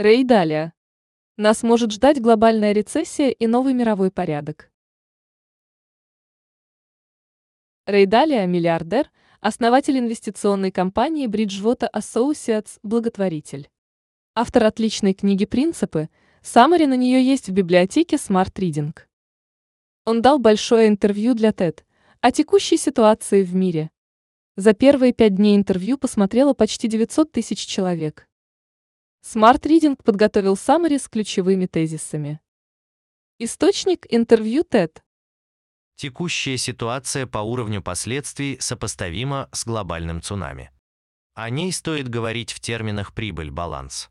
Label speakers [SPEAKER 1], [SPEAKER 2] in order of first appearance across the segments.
[SPEAKER 1] Рэй Далия. Нас может ждать глобальная рецессия и новый мировой порядок. Рэй Далия – миллиардер, основатель инвестиционной компании Bridgewater Associates, благотворитель. Автор отличной книги «Принципы», Саммари на нее есть в библиотеке Smart Reading. Он дал большое интервью для TED о текущей ситуации в мире. За первые пять дней интервью посмотрело почти 900 тысяч человек. Smart Reading подготовил Саммари с ключевыми тезисами. Источник интервью TED.
[SPEAKER 2] Текущая ситуация по уровню последствий сопоставима с глобальным цунами. О ней стоит говорить в терминах прибыль-баланс.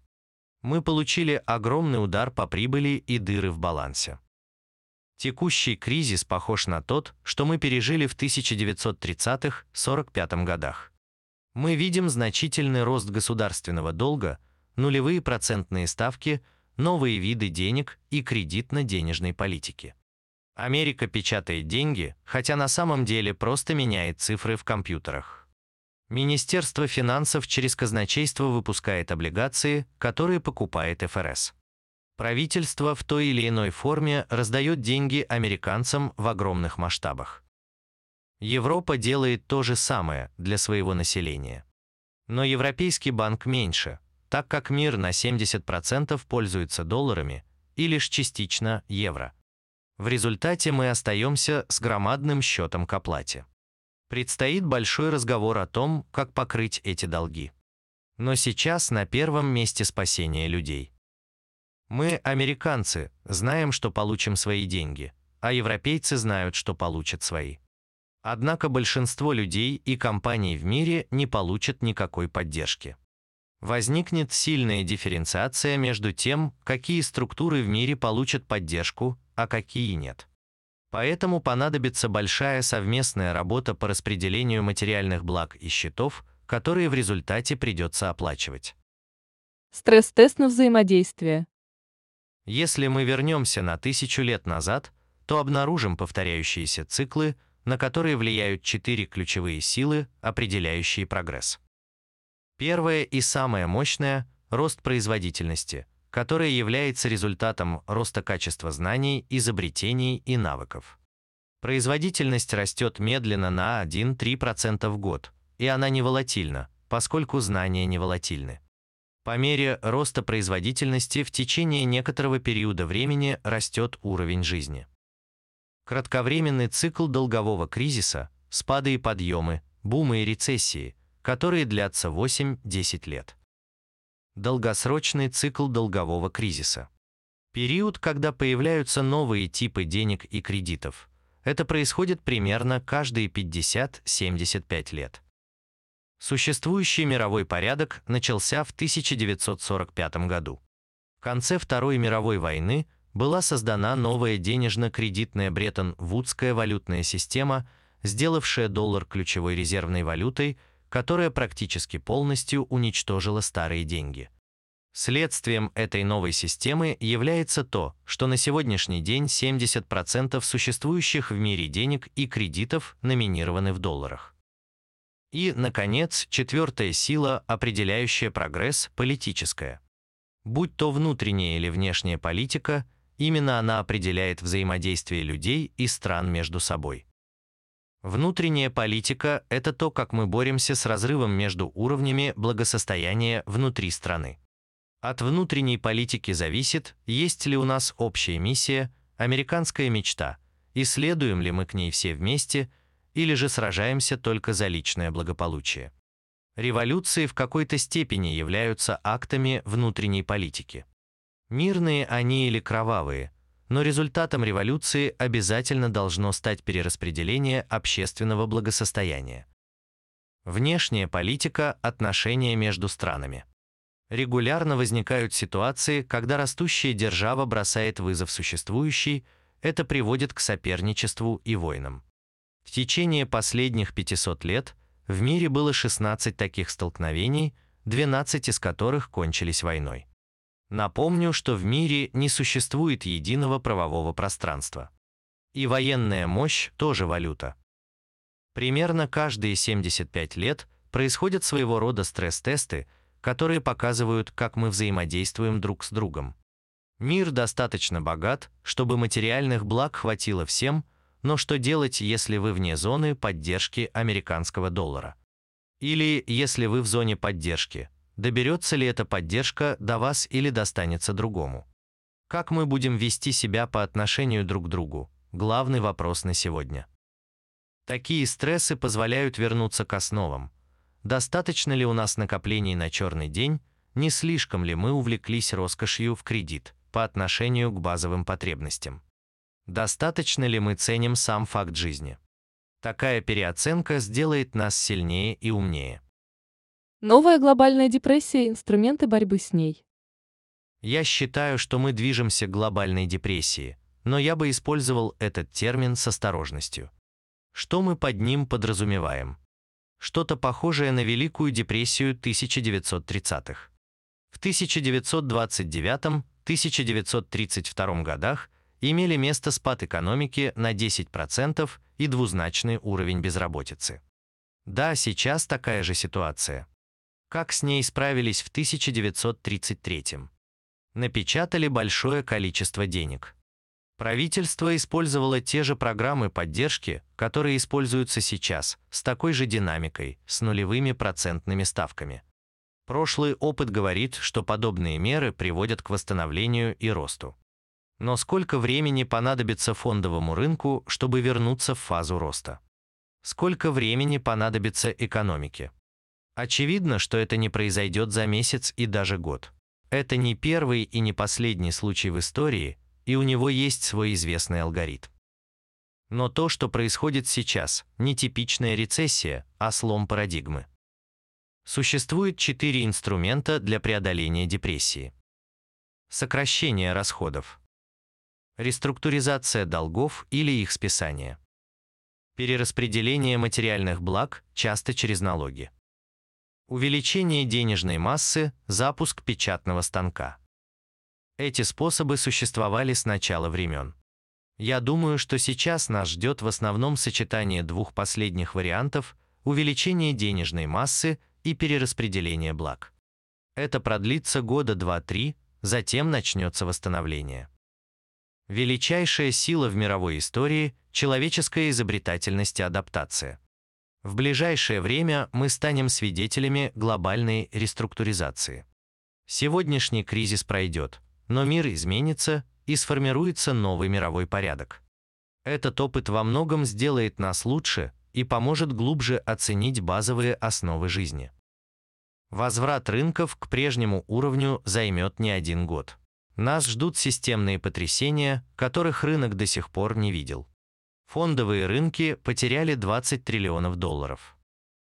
[SPEAKER 2] Мы получили огромный удар по прибыли и дыры в балансе. Текущий кризис похож на тот, что мы пережили в 1930-45 годах. Мы видим значительный рост государственного долга – нулевые процентные ставки, новые виды денег и кредитно-денежной политики. Америка печатает деньги, хотя на самом деле просто меняет цифры в компьютерах. Министерство финансов через казначейство выпускает облигации, которые покупает ФРС. Правительство в той или иной форме раздает деньги американцам в огромных масштабах. Европа делает то же самое для своего населения. Но Европейский банк меньше, так как мир на 70% пользуется долларами и лишь частично евро. В результате мы остаемся с громадным счетом к оплате. Предстоит большой разговор о том, как покрыть эти долги. Но сейчас на первом месте спасение людей. Мы, американцы, знаем, что получим свои деньги, а европейцы знают, что получат свои. Однако большинство людей и компаний в мире не получат никакой поддержки возникнет сильная дифференциация между тем, какие структуры в мире получат поддержку, а какие нет. Поэтому понадобится большая совместная работа по распределению материальных благ и счетов, которые в результате придется оплачивать.
[SPEAKER 1] Стресс-тест на взаимодействие.
[SPEAKER 2] Если мы вернемся на тысячу лет назад, то обнаружим повторяющиеся циклы, на которые влияют четыре ключевые силы, определяющие прогресс. Первое и самое мощное – рост производительности, которое является результатом роста качества знаний, изобретений и навыков. Производительность растет медленно на 1-3% в год, и она не волатильна, поскольку знания не волатильны. По мере роста производительности в течение некоторого периода времени растет уровень жизни. Кратковременный цикл долгового кризиса, спады и подъемы, бумы и рецессии которые длятся 8-10 лет. Долгосрочный цикл долгового кризиса. Период, когда появляются новые типы денег и кредитов. Это происходит примерно каждые 50-75 лет. Существующий мировой порядок начался в 1945 году. В конце Второй мировой войны была создана новая денежно-кредитная Бреттон-Вудская валютная система, сделавшая доллар ключевой резервной валютой – которая практически полностью уничтожила старые деньги. Следствием этой новой системы является то, что на сегодняшний день 70% существующих в мире денег и кредитов номинированы в долларах. И, наконец, четвертая сила, определяющая прогресс, политическая. Будь то внутренняя или внешняя политика, именно она определяет взаимодействие людей и стран между собой. Внутренняя политика – это то, как мы боремся с разрывом между уровнями благосостояния внутри страны. От внутренней политики зависит, есть ли у нас общая миссия, американская мечта, исследуем ли мы к ней все вместе, или же сражаемся только за личное благополучие. Революции в какой-то степени являются актами внутренней политики. Мирные они или кровавые – но результатом революции обязательно должно стать перераспределение общественного благосостояния. Внешняя политика – отношения между странами. Регулярно возникают ситуации, когда растущая держава бросает вызов существующей, это приводит к соперничеству и войнам. В течение последних 500 лет в мире было 16 таких столкновений, 12 из которых кончились войной. Напомню, что в мире не существует единого правового пространства. И военная мощь тоже валюта. Примерно каждые 75 лет происходят своего рода стресс-тесты, которые показывают, как мы взаимодействуем друг с другом. Мир достаточно богат, чтобы материальных благ хватило всем, но что делать, если вы вне зоны поддержки американского доллара? Или если вы в зоне поддержки, доберется ли эта поддержка до вас или достанется другому? Как мы будем вести себя по отношению друг к другу? Главный вопрос на сегодня. Такие стрессы позволяют вернуться к основам. Достаточно ли у нас накоплений на черный день, не слишком ли мы увлеклись роскошью в кредит по отношению к базовым потребностям? Достаточно ли мы ценим сам факт жизни? Такая переоценка сделает нас сильнее и умнее.
[SPEAKER 1] Новая глобальная депрессия – инструменты борьбы с ней.
[SPEAKER 2] Я считаю, что мы движемся к глобальной депрессии, но я бы использовал этот термин с осторожностью. Что мы под ним подразумеваем? Что-то похожее на Великую депрессию 1930-х. В 1929-1932 годах имели место спад экономики на 10% и двузначный уровень безработицы. Да, сейчас такая же ситуация. Как с ней справились в 1933 -м? Напечатали большое количество денег. Правительство использовало те же программы поддержки, которые используются сейчас, с такой же динамикой, с нулевыми процентными ставками. Прошлый опыт говорит, что подобные меры приводят к восстановлению и росту. Но сколько времени понадобится фондовому рынку, чтобы вернуться в фазу роста? Сколько времени понадобится экономике? Очевидно, что это не произойдет за месяц и даже год. Это не первый и не последний случай в истории, и у него есть свой известный алгоритм. Но то, что происходит сейчас, не типичная рецессия, а слом парадигмы. Существует четыре инструмента для преодоления депрессии. Сокращение расходов реструктуризация долгов или их списание, перераспределение материальных благ, часто через налоги, увеличение денежной массы, запуск печатного станка. Эти способы существовали с начала времен. Я думаю, что сейчас нас ждет в основном сочетание двух последних вариантов – увеличение денежной массы и перераспределение благ. Это продлится года 2-3, затем начнется восстановление. Величайшая сила в мировой истории – человеческая изобретательность и адаптация. В ближайшее время мы станем свидетелями глобальной реструктуризации. Сегодняшний кризис пройдет, но мир изменится и сформируется новый мировой порядок. Этот опыт во многом сделает нас лучше и поможет глубже оценить базовые основы жизни. Возврат рынков к прежнему уровню займет не один год. Нас ждут системные потрясения, которых рынок до сих пор не видел. Фондовые рынки потеряли 20 триллионов долларов.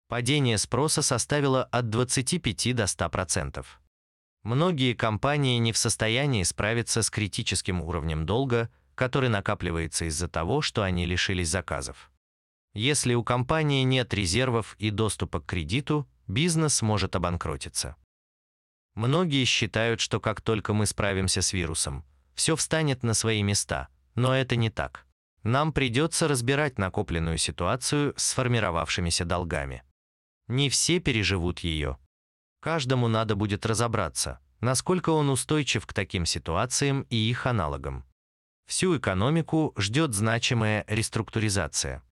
[SPEAKER 2] Падение спроса составило от 25 до 100%. Многие компании не в состоянии справиться с критическим уровнем долга, который накапливается из-за того, что они лишились заказов. Если у компании нет резервов и доступа к кредиту, бизнес может обанкротиться. Многие считают, что как только мы справимся с вирусом, все встанет на свои места, но это не так. Нам придется разбирать накопленную ситуацию с сформировавшимися долгами. Не все переживут ее. Каждому надо будет разобраться, насколько он устойчив к таким ситуациям и их аналогам. Всю экономику ждет значимая реструктуризация.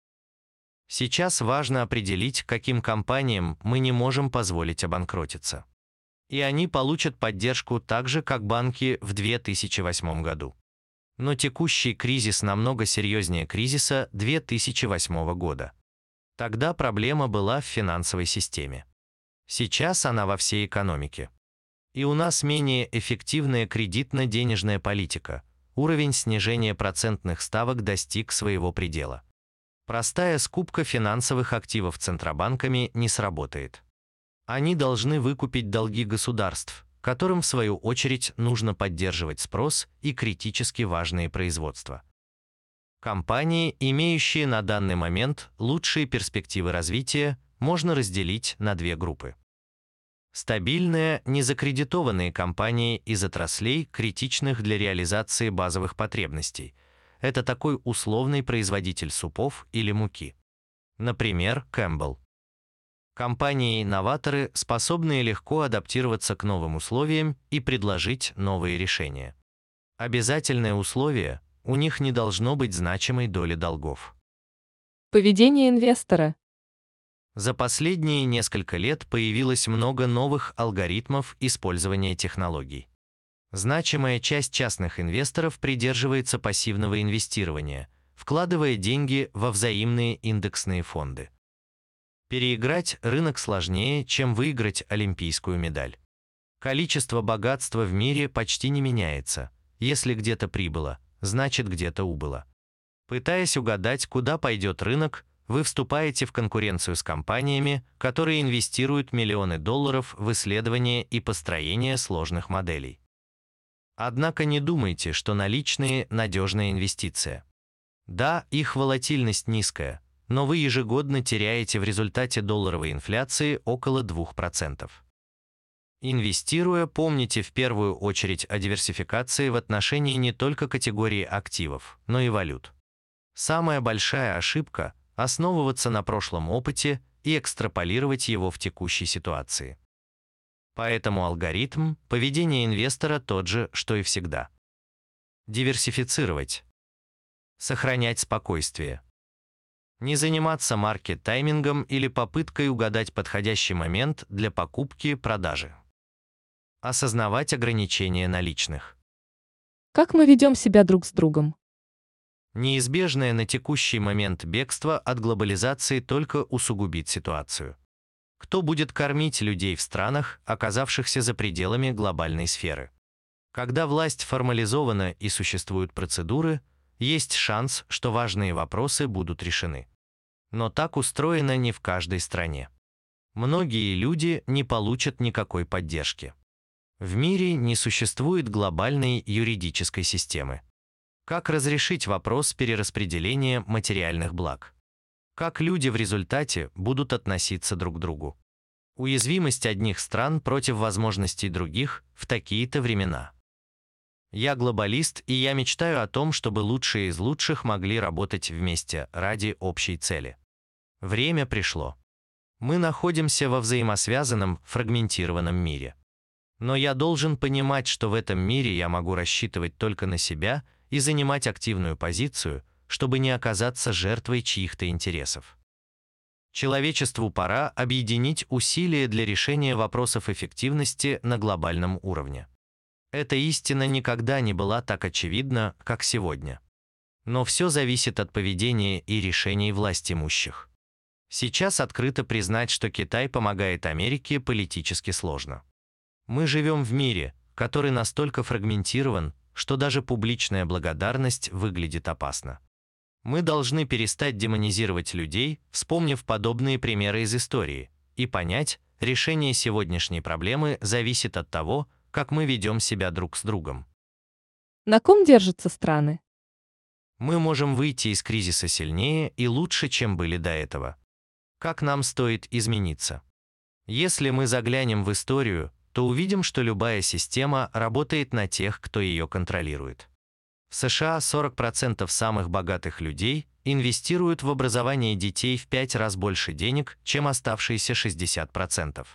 [SPEAKER 2] Сейчас важно определить, каким компаниям мы не можем позволить обанкротиться и они получат поддержку так же, как банки в 2008 году. Но текущий кризис намного серьезнее кризиса 2008 года. Тогда проблема была в финансовой системе. Сейчас она во всей экономике. И у нас менее эффективная кредитно-денежная политика. Уровень снижения процентных ставок достиг своего предела. Простая скупка финансовых активов центробанками не сработает. Они должны выкупить долги государств, которым в свою очередь нужно поддерживать спрос и критически важные производства. Компании, имеющие на данный момент лучшие перспективы развития, можно разделить на две группы. Стабильные, незакредитованные компании из отраслей, критичных для реализации базовых потребностей. Это такой условный производитель супов или муки. Например, Campbell. Компании-инноваторы способны легко адаптироваться к новым условиям и предложить новые решения. Обязательное условие – у них не должно быть значимой доли долгов.
[SPEAKER 1] Поведение инвестора.
[SPEAKER 2] За последние несколько лет появилось много новых алгоритмов использования технологий. Значимая часть частных инвесторов придерживается пассивного инвестирования, вкладывая деньги во взаимные индексные фонды. Переиграть рынок сложнее, чем выиграть олимпийскую медаль. Количество богатства в мире почти не меняется. Если где-то прибыло, значит где-то убыло. Пытаясь угадать, куда пойдет рынок, вы вступаете в конкуренцию с компаниями, которые инвестируют миллионы долларов в исследование и построение сложных моделей. Однако не думайте, что наличные – надежная инвестиция. Да, их волатильность низкая, но вы ежегодно теряете в результате долларовой инфляции около 2%. Инвестируя, помните в первую очередь о диверсификации в отношении не только категории активов, но и валют. Самая большая ошибка – основываться на прошлом опыте и экстраполировать его в текущей ситуации. Поэтому алгоритм поведения инвестора тот же, что и всегда. Диверсифицировать. Сохранять спокойствие. Не заниматься маркет-таймингом или попыткой угадать подходящий момент для покупки-продажи. Осознавать ограничения наличных.
[SPEAKER 1] Как мы ведем себя друг с другом?
[SPEAKER 2] Неизбежное на текущий момент бегство от глобализации только усугубит ситуацию. Кто будет кормить людей в странах, оказавшихся за пределами глобальной сферы? Когда власть формализована и существуют процедуры, есть шанс, что важные вопросы будут решены. Но так устроено не в каждой стране. Многие люди не получат никакой поддержки. В мире не существует глобальной юридической системы. Как разрешить вопрос перераспределения материальных благ? как люди в результате будут относиться друг к другу. Уязвимость одних стран против возможностей других в такие-то времена. Я глобалист, и я мечтаю о том, чтобы лучшие из лучших могли работать вместе ради общей цели. Время пришло. Мы находимся во взаимосвязанном, фрагментированном мире. Но я должен понимать, что в этом мире я могу рассчитывать только на себя и занимать активную позицию, чтобы не оказаться жертвой чьих-то интересов. Человечеству пора объединить усилия для решения вопросов эффективности на глобальном уровне. Эта истина никогда не была так очевидна, как сегодня. Но все зависит от поведения и решений власть имущих. Сейчас открыто признать, что Китай помогает Америке политически сложно. Мы живем в мире, который настолько фрагментирован, что даже публичная благодарность выглядит опасно. Мы должны перестать демонизировать людей, вспомнив подобные примеры из истории, и понять, решение сегодняшней проблемы зависит от того, как мы ведем себя друг с другом.
[SPEAKER 1] На ком держатся страны?
[SPEAKER 2] Мы можем выйти из кризиса сильнее и лучше, чем были до этого. Как нам стоит измениться? Если мы заглянем в историю, то увидим, что любая система работает на тех, кто ее контролирует. В США 40% самых богатых людей инвестируют в образование детей в 5 раз больше денег, чем оставшиеся 60%.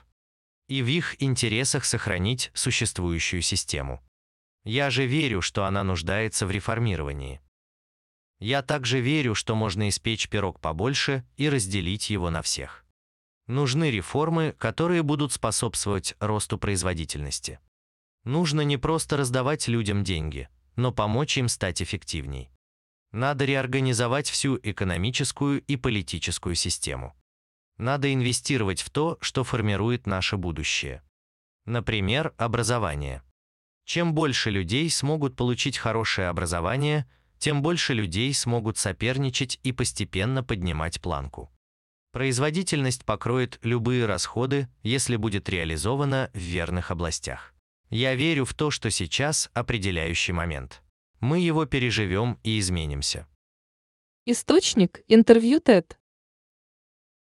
[SPEAKER 2] И в их интересах сохранить существующую систему. Я же верю, что она нуждается в реформировании. Я также верю, что можно испечь пирог побольше и разделить его на всех. Нужны реформы, которые будут способствовать росту производительности. Нужно не просто раздавать людям деньги, но помочь им стать эффективней. Надо реорганизовать всю экономическую и политическую систему. Надо инвестировать в то, что формирует наше будущее. Например, образование. Чем больше людей смогут получить хорошее образование, тем больше людей смогут соперничать и постепенно поднимать планку. Производительность покроет любые расходы, если будет реализована в верных областях. Я верю в то, что сейчас определяющий момент. Мы его переживем и изменимся.
[SPEAKER 1] Источник – интервью TED.